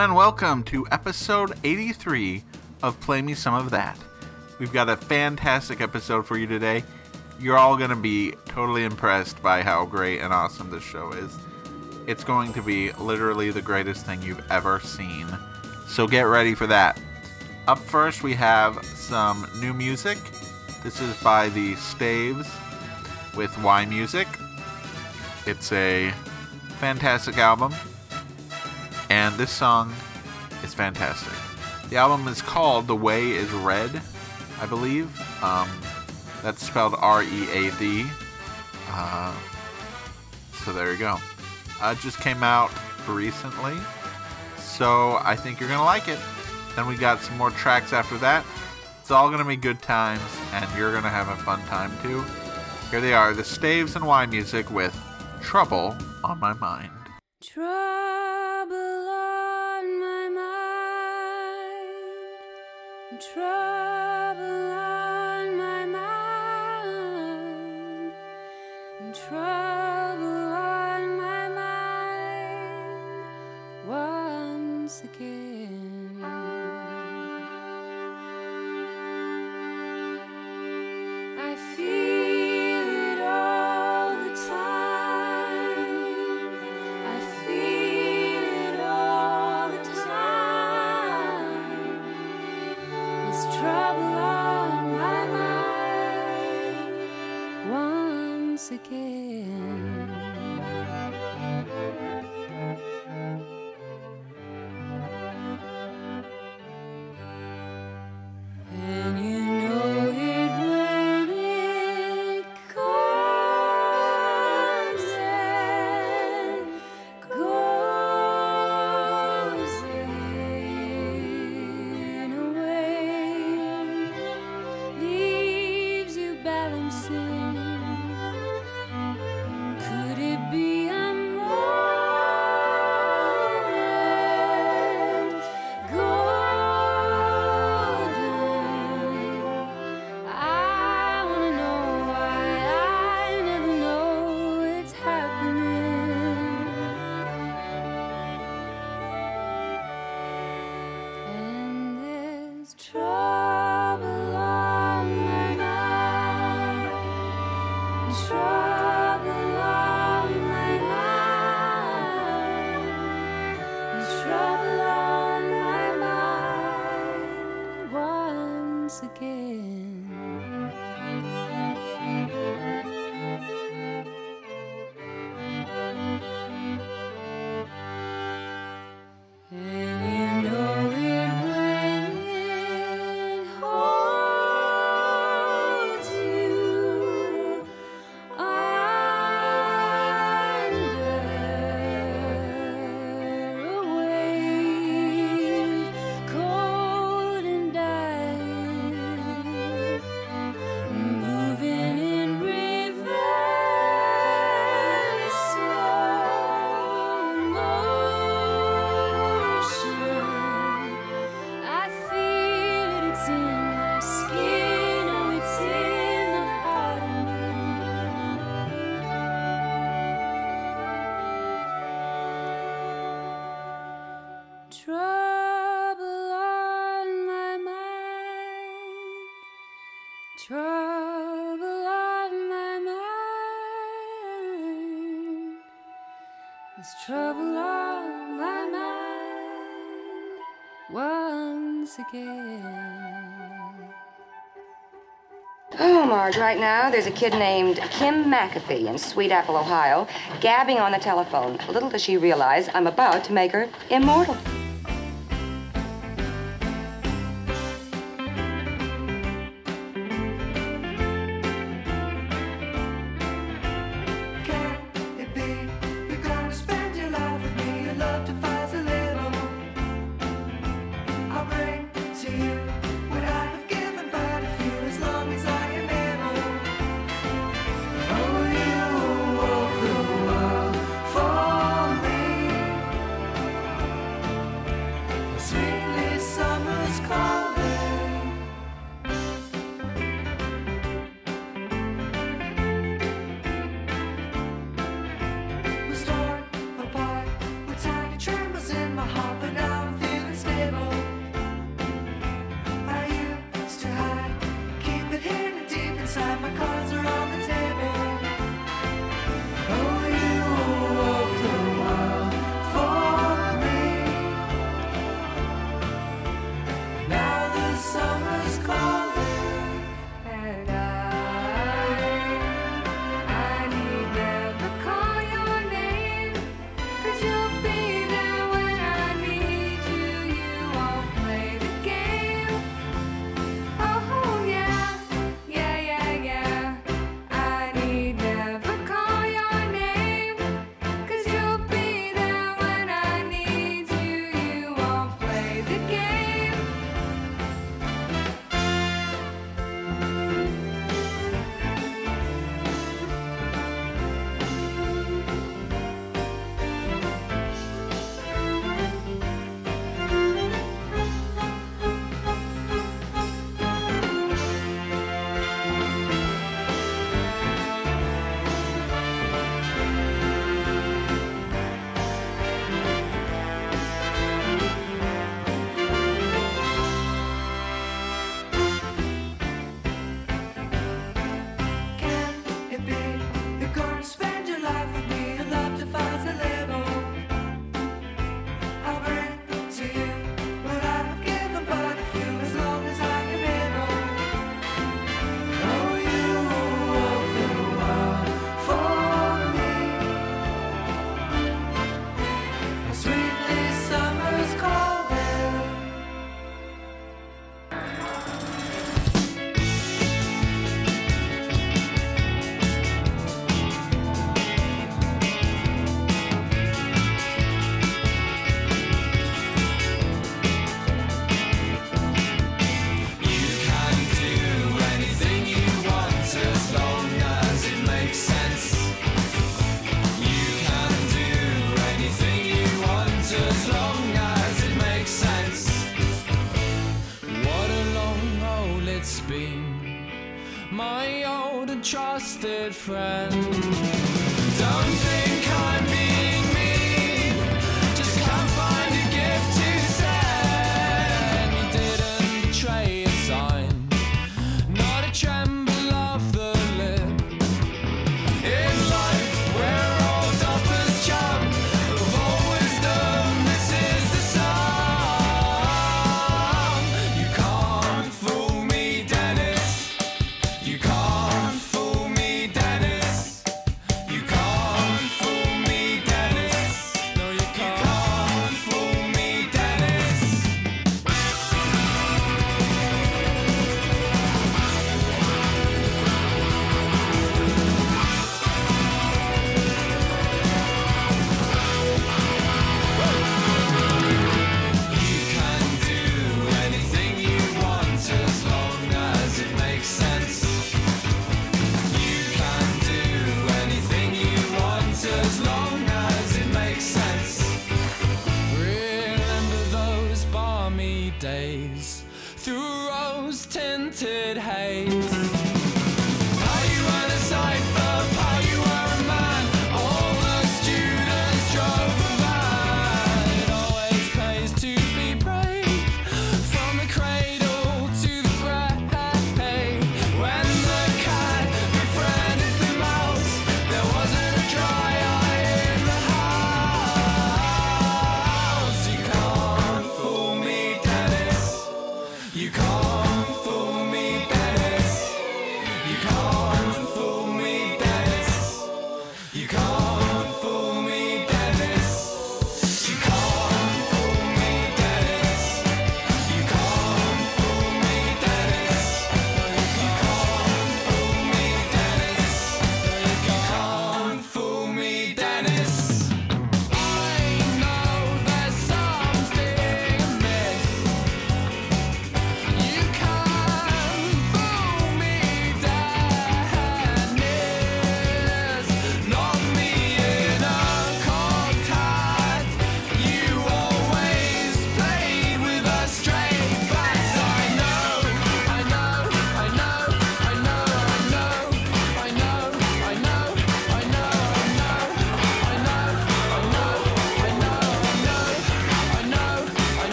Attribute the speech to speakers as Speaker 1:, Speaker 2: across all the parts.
Speaker 1: And welcome to episode 83 of Play Me Some of That. We've got a fantastic episode for you today. You're all going to be totally impressed by how great and awesome this show is. It's going to be literally the greatest thing you've ever seen. So get ready for that. Up first, we have some new music. This is by the Staves with yMusic. It's a fantastic album, and this song is fantastic. The album is called The Way is Read, I believe. Um, that's spelled R E A D. Uh, so there you go. Uh, it just came out recently, so I think you're gonna like it. Then we got some more tracks after that. It's all gonna be good times, and you're gonna have a fun time too. Here they are, the Staves and yMusic with Trouble on My Mind.
Speaker 2: Trouble on my mind. Trouble on my mind. Trouble Trouble on my mind. There's trouble on my mind once again. Oh,
Speaker 3: Marge, right now there's a kid named Kim McAfee in Sweet Apple, Ohio, gabbing on the telephone. Little does she realize I'm about to make her immortal.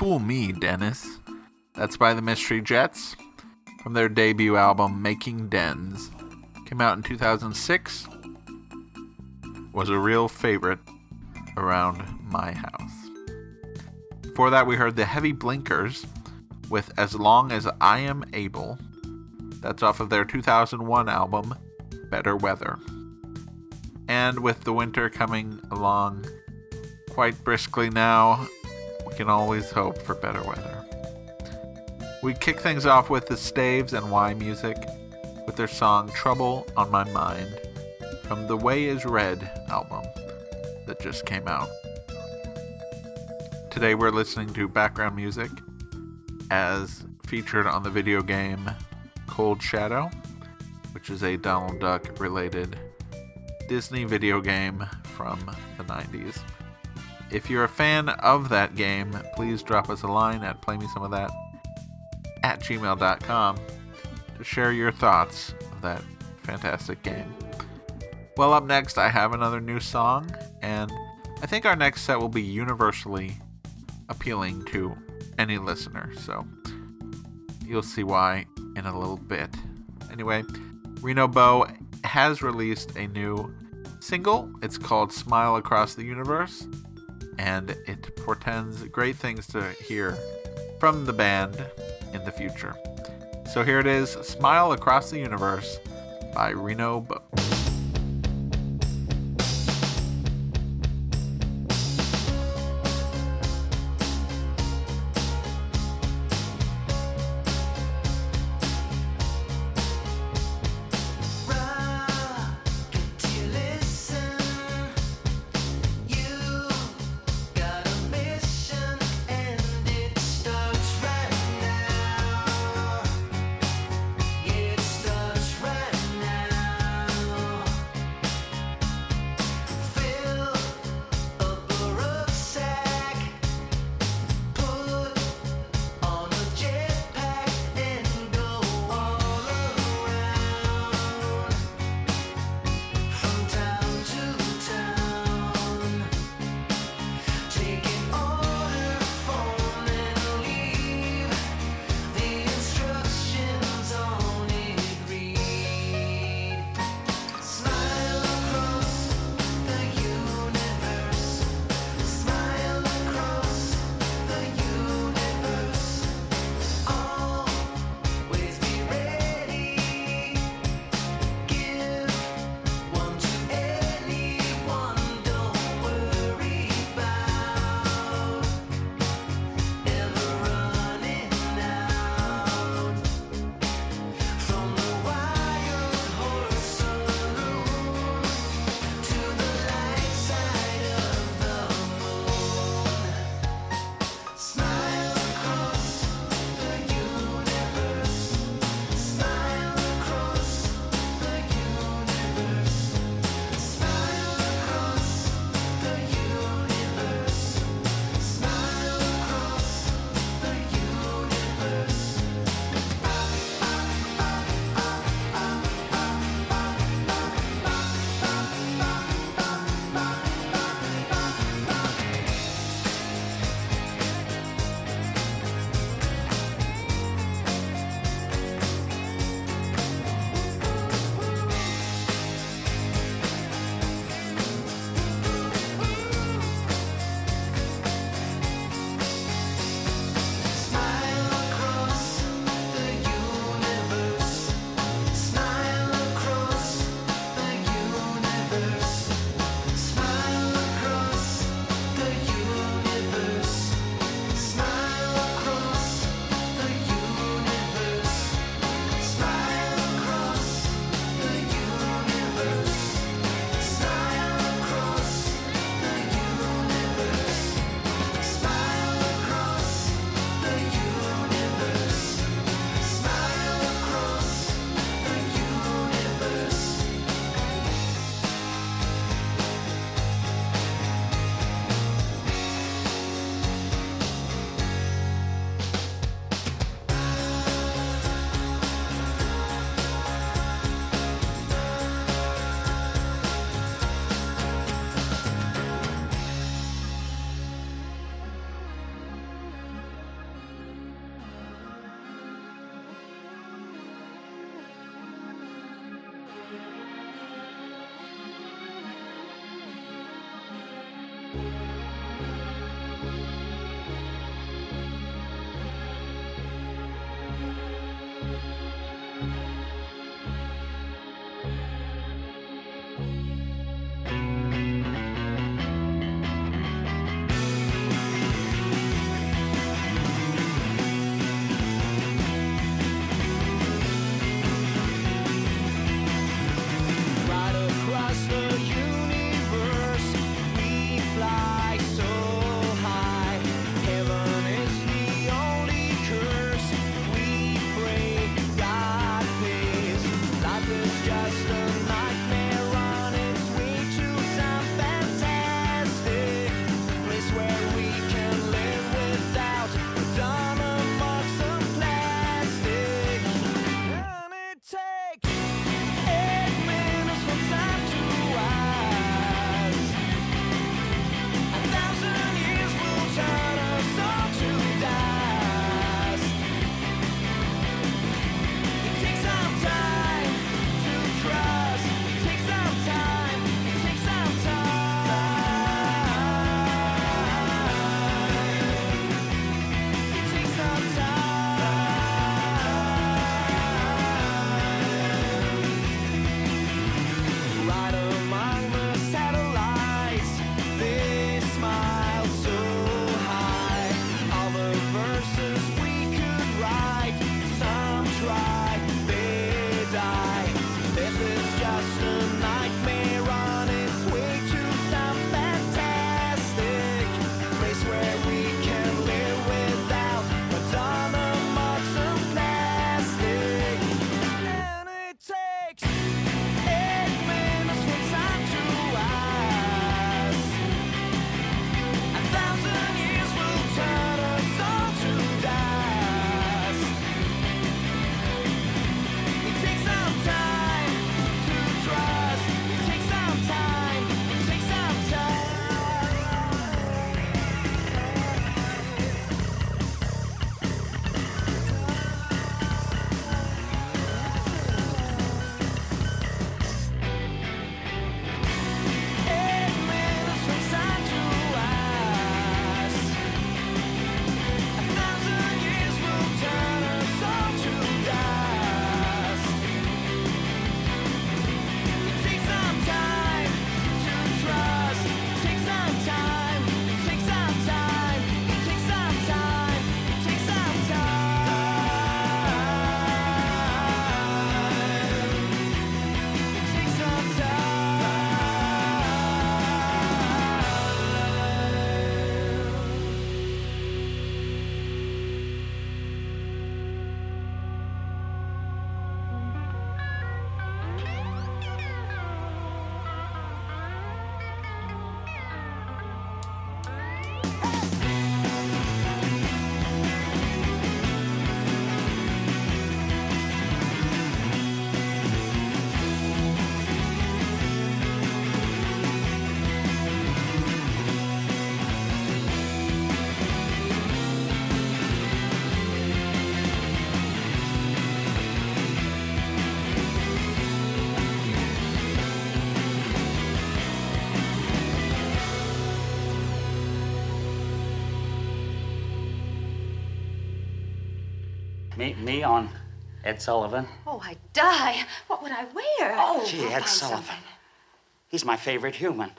Speaker 4: Fool Me, Dennis.
Speaker 1: That's by the Mystery Jets from their debut album Making Dens. Came out in 2006. Was a real favorite around my house. Before that, we heard the Heavy Blinkers with As Long as I Am Able. That's off of their 2001 album Better Weather. And with the winter coming along quite briskly now, we can always hope for better weather. We kick things off with the Staves and yMusic with their song Trouble on My Mind from the Way is Read album that just came out. Today we're listening to background music as featured on the video game Cold Shadow, which is a Donald Duck related Disney video game from the 90s. If you're a fan of that game, please drop us a line at playmesomeofthat at gmail.com to share your thoughts of that fantastic game. Well, up next, I have another new song, and I think our next set will be universally appealing to any listener, so you'll see why in a little bit. Anyway, Reno Bo has released a new single. It's called Smile Across the Universe, and it portends great things to hear from the band in the future. So here it is Smile Across the Universe by Reno
Speaker 4: Bo.
Speaker 5: Meet me on Ed Sullivan?
Speaker 6: Oh, I'd die. What would I wear?
Speaker 5: Oh, gee,
Speaker 6: I'll
Speaker 5: Ed Sullivan.
Speaker 6: Something.
Speaker 5: He's my favorite human.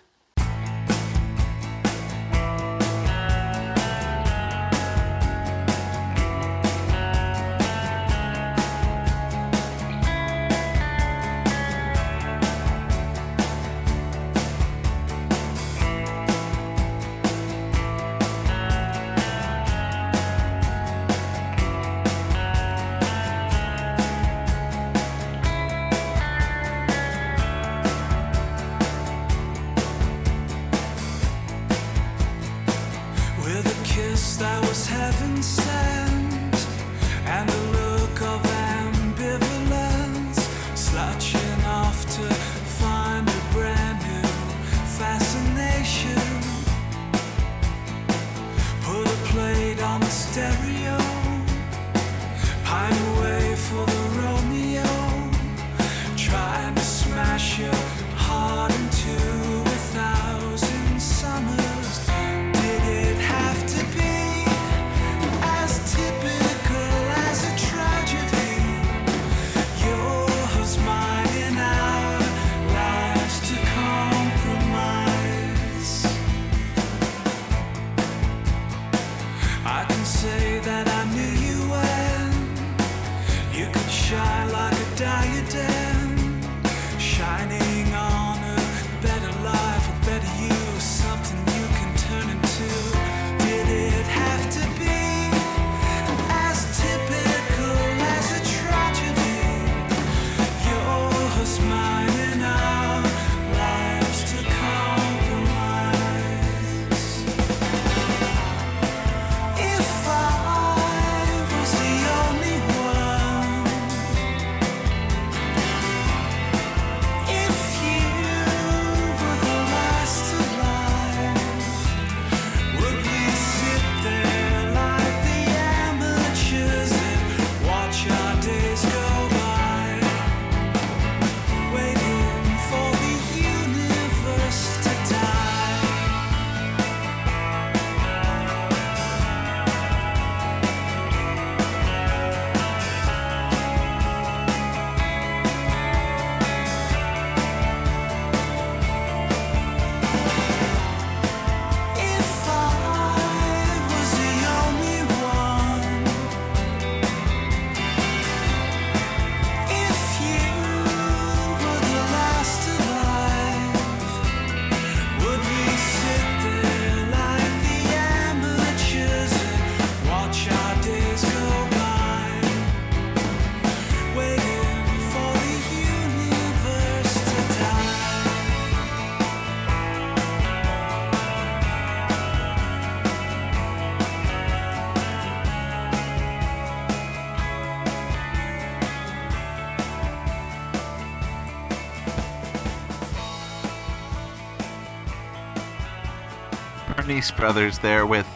Speaker 1: Brothers there with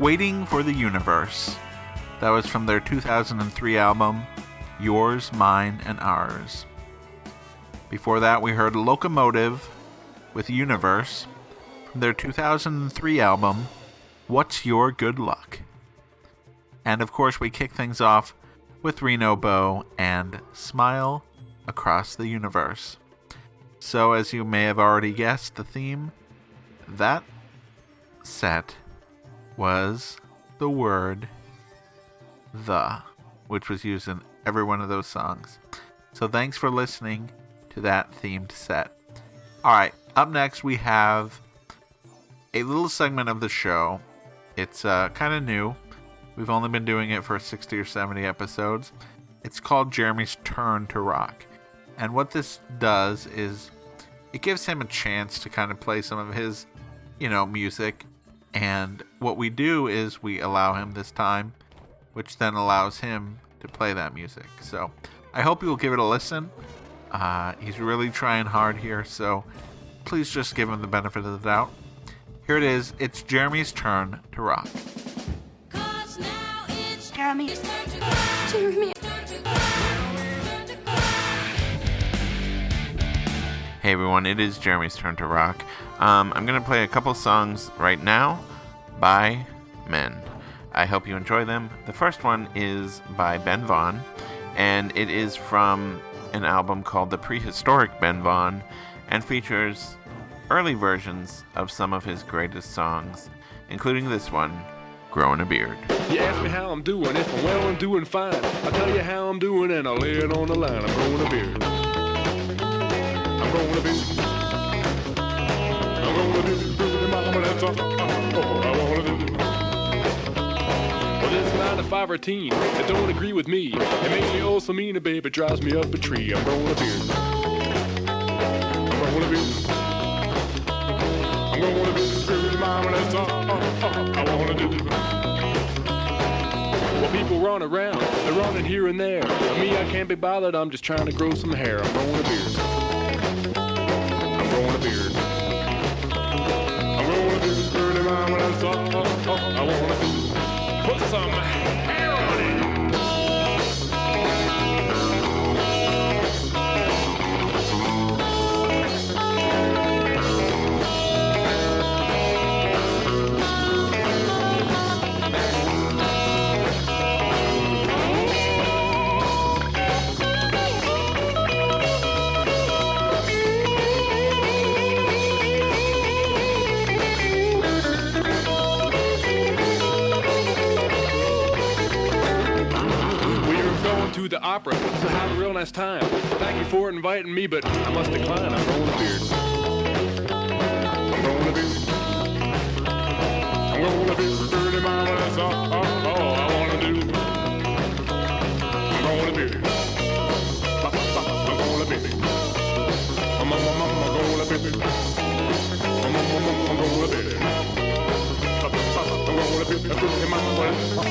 Speaker 1: Waiting for the Universe. That was from their 2003 album, Yours, Mine, and Ours. Before that, we heard Lokomotiv with Universe from their 2003 album, What's Your Good Luck? And of course, we kick things off with Reno Bo and Smile Across the Universe. So, as you may have already guessed, the theme that set was the word the, which was used in every one of those songs. So, thanks for listening to that themed set. Alright, up next we have a little segment of the show. It's uh, kind of new. We've only been doing it for 60 or 70 episodes. It's called Jeremy's Turn to Rock. And what this does is it gives him a chance to kind of play some of his, you know, music. And what we do is we allow him this time, which then allows him to play that music. So I hope you'll give it a listen. Uh, he's really trying hard here, so please just give him the benefit of the doubt. Here it is. It's Jeremy's turn to rock.
Speaker 6: Jeremy.
Speaker 2: Jeremy.
Speaker 1: Hey everyone, it is Jeremy's turn to rock. Um, I'm gonna play a couple songs right now by men. I hope you enjoy them. The first one is by Ben Vaughn, and it is from an album called The Prehistoric Ben Vaughn, and features early versions of some of his greatest songs, including this one, Growing a Beard.
Speaker 7: You ask me how I'm doing, if I'm well, I'm doing fine. I'll tell you how I'm doing, and I'll lay it on the line. I'm growing a beard. I'm growing a beard. I'm growing a beard. Pretty mama, that's all I wanna do. Well, this nine to five routine that don't agree with me. It makes me oh so mean, a baby drives me up a tree. I'm growing a beard. I'm growing a beard. I'm growing a beard. Pretty mama, that's all I wanna do. While people run around, they're running here and there. And me, I can't be bothered, I'm just trying to grow some hair. I'm growing a beard. That's all I wanna. Put some the opera to have a real nice time. Thank you for inviting me, but I must decline. I'm growing a beard. I'm growing a beard. I'm growing a beard. Dirty mama, that's all, all, all I wanna do. I'm growing a beard. I'm growing a beard. I'm, growing a beard. I'm, growing a beard. I'm growing a beard.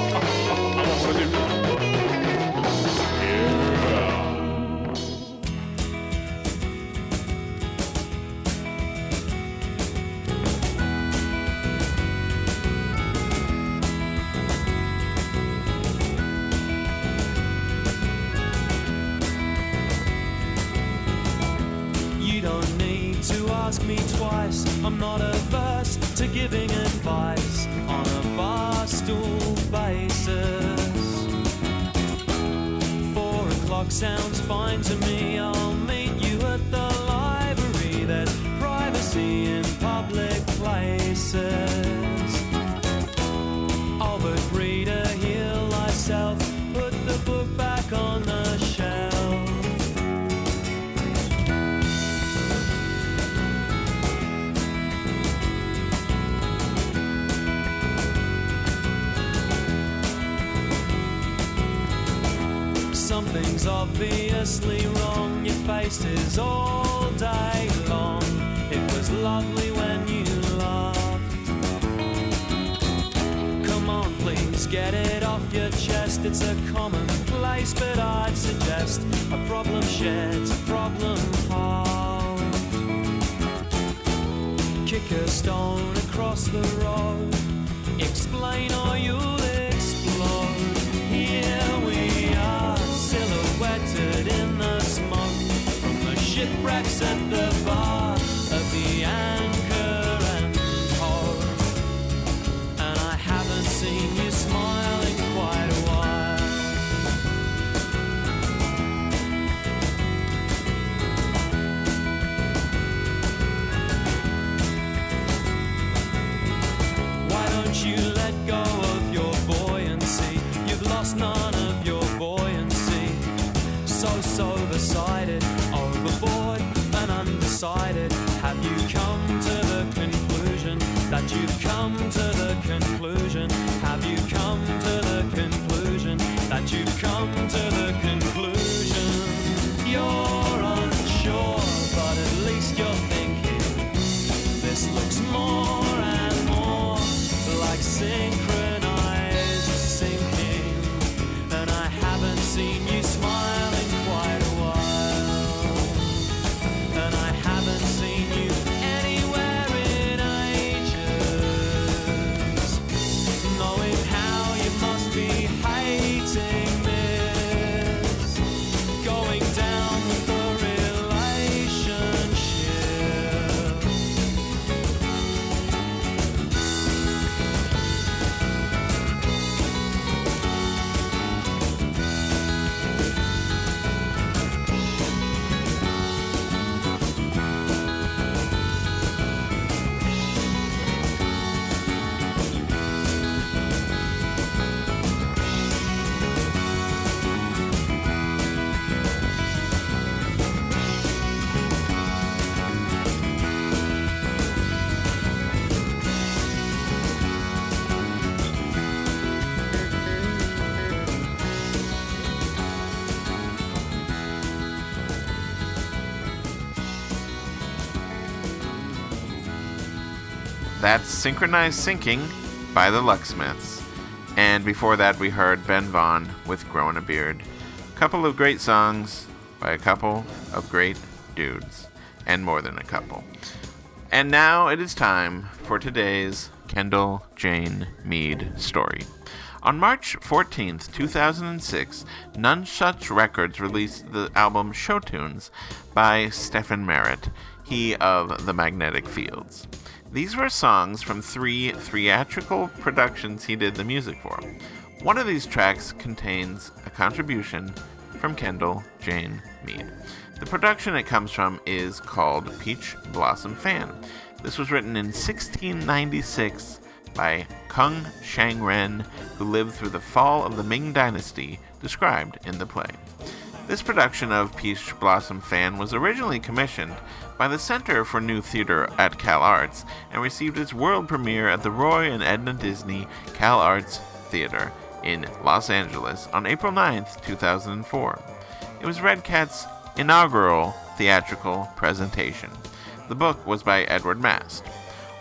Speaker 4: Problem halved.
Speaker 8: Kick a stone across the road. Explain or you'll
Speaker 9: That's Synchronized Sinking by the Lucksmiths. And before that, we heard Ben Vaughn with Growing a Beard. A couple of great songs by a couple of great dudes, and more than a couple. And now it is time for today's Kendall Jane Meade story. On March 14th, 2006, Nonesuch Records released the album Show Tunes by Stephin Merritt, he of The Magnetic Fields. These were songs from three theatrical productions he did the music for. One of these tracks contains a contribution from Kendall Jane Meade. The production it comes from is called Peach Blossom Fan. This was written in 1696 by Kung Shang Ren, who lived through the fall of the Ming Dynasty, described in the play. This production of Peach Blossom Fan was originally commissioned by the Center for New Theater at CalArts and received its world premiere at the Roy and Edna Disney CalArts Theater in Los Angeles on April 9, 2004. It was REDCAT's inaugural theatrical presentation. The book was by Edward Mast.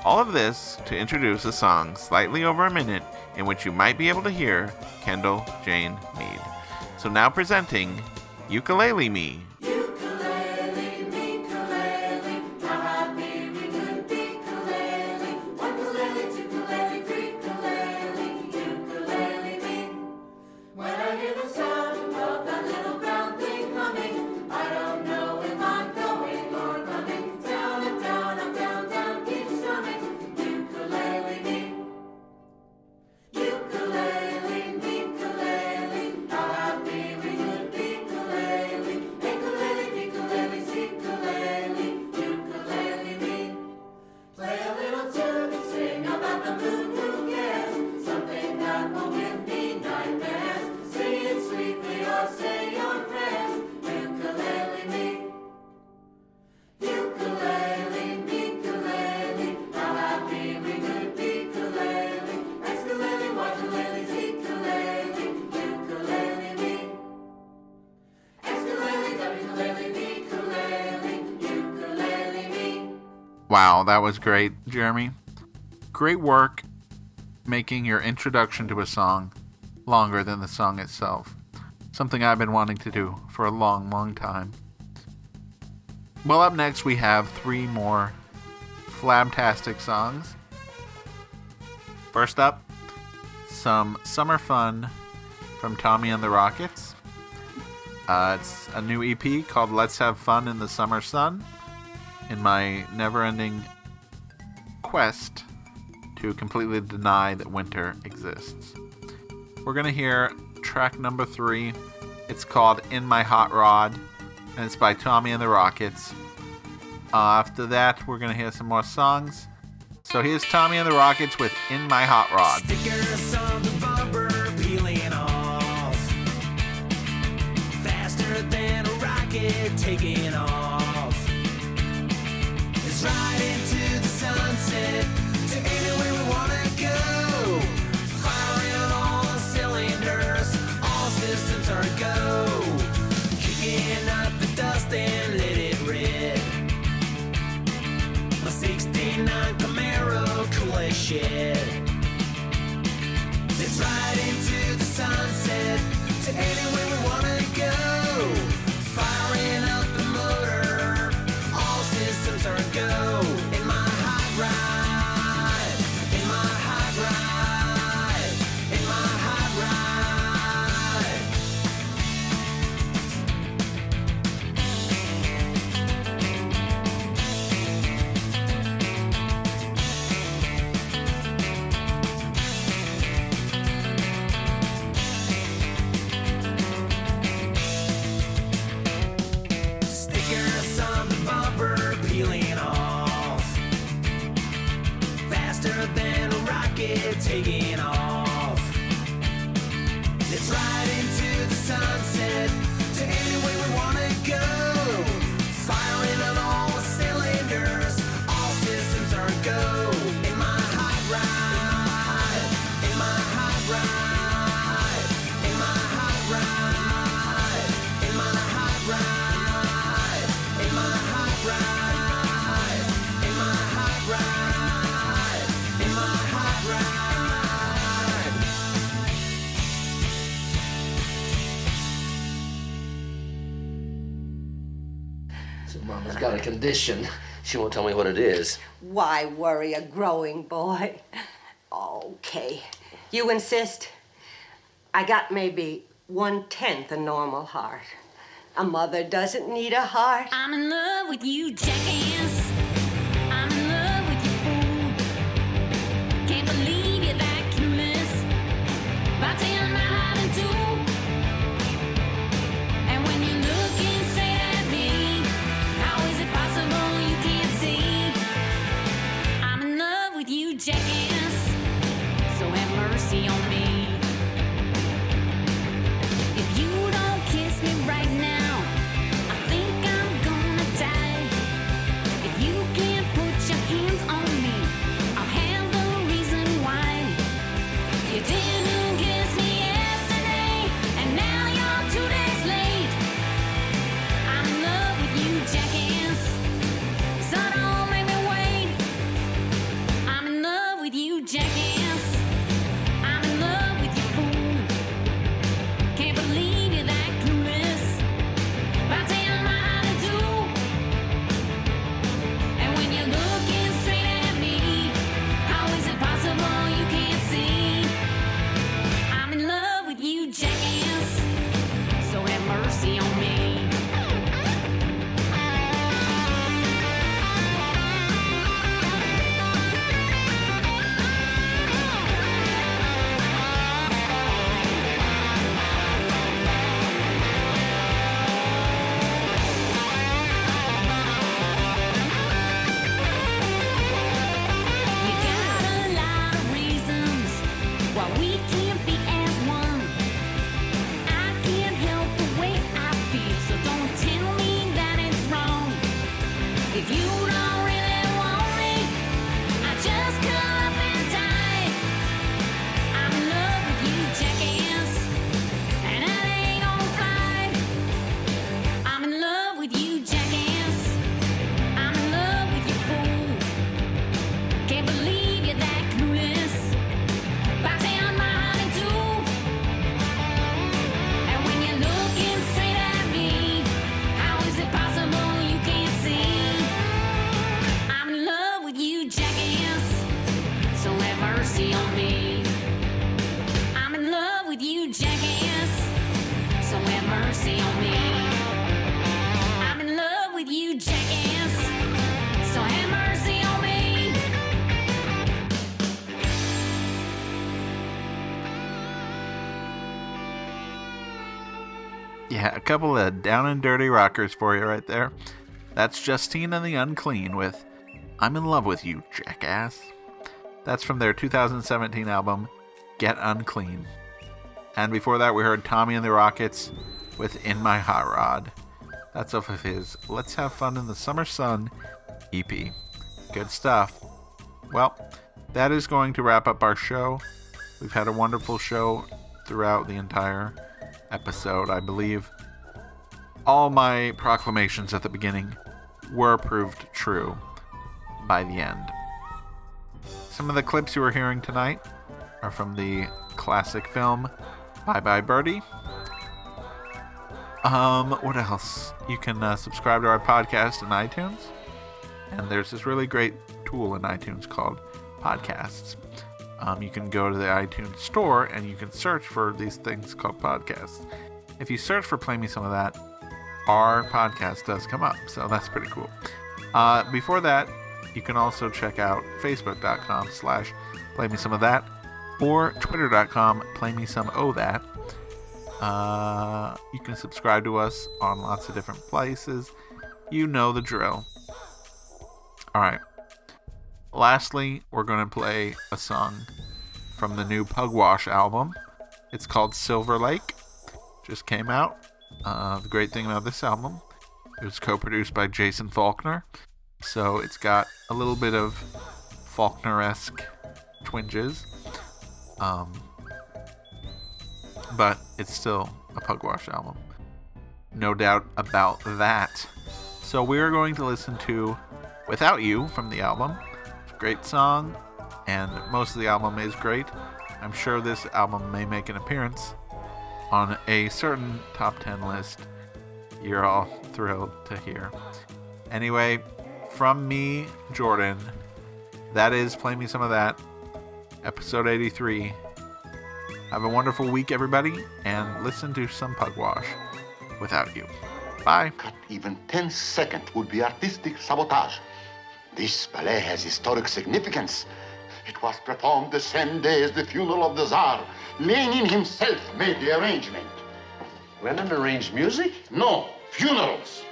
Speaker 9: All of this to introduce a song slightly over a minute in which you might be able to hear Kendall Jane Meade. So now presenting Ukelele Me. Wow, that was great, Jeremy. Great work making your introduction to a song longer than the song itself. Something I've been wanting to do for a long, long time. Well, up next we have three more
Speaker 1: flabtastic songs. First up, some summer fun from Tommy and the Rockets. Uh, it's a new EP called Let's Have Fun in the Summer Sun in my never ending quest to completely deny that winter exists. We're going to hear track number three. It's called In My Hot Rod, and it's by Tommy and the Rockets. Uh, after that, we're going to hear some more songs. So here's Tommy and the Rockets with In My Hot Rod.
Speaker 4: taking off. Ride into the sunset.
Speaker 10: condition. She won't tell me what it is.
Speaker 6: Why worry a growing boy? Okay. You insist? I got maybe one tenth a normal heart. A mother doesn't need a heart.
Speaker 11: I'm in love with you, jackass.
Speaker 1: Couple of down and dirty rockers for you right there. That's Justine and the Unclean with I'm in Love with You, Jackass. That's from their 2017 album, Get Unclean. And before that, we heard Tommy and the Rockets with In My Hot Rod. That's off of his Let's Have Fun in the Summer Sun EP. Good stuff. Well, that is going to wrap up our show. We've had a wonderful show throughout the entire episode, I believe. All my proclamations at the beginning were proved true by the end. Some of the clips you are hearing tonight are from the classic film Bye Bye Birdie. Um, what else? You can uh, subscribe to our podcast in iTunes, and there's this really great tool in iTunes called Podcasts. Um, you can go to the iTunes store and you can search for these things called podcasts. If you search for Play Me Some of That, our podcast does come up, so that's pretty cool. Uh, before that, you can also check out facebook.com slash play me some of that or twitter.com play me some o that. Uh, you can subscribe to us on lots of different places. You know the drill. All right. Lastly we're going to play a song from the new pugwash album. It's called Silverlake. Just came out uh, the great thing about this album it was co-produced by Jason Falkner so it's got a little bit of Falkner-esque twinges, um, but it's still a Pugwash album. No doubt about that. So we're going to listen to "Without You" from the album. Great song, and most of the album is great. I'm sure this album may make an appearance on a certain top 10 list you're all thrilled to hear. Anyway, from me, Jordan. That is Play Me Some of That, episode 83. Have a wonderful week, everybody, and listen to some Pugwash without you. Bye.
Speaker 12: Cut even 10 seconds would be artistic sabotage. This ballet has historic significance. It was performed the same day as the funeral of the Tsar. Lenin himself made the arrangement.
Speaker 10: Lenin arranged music?
Speaker 12: No, funerals.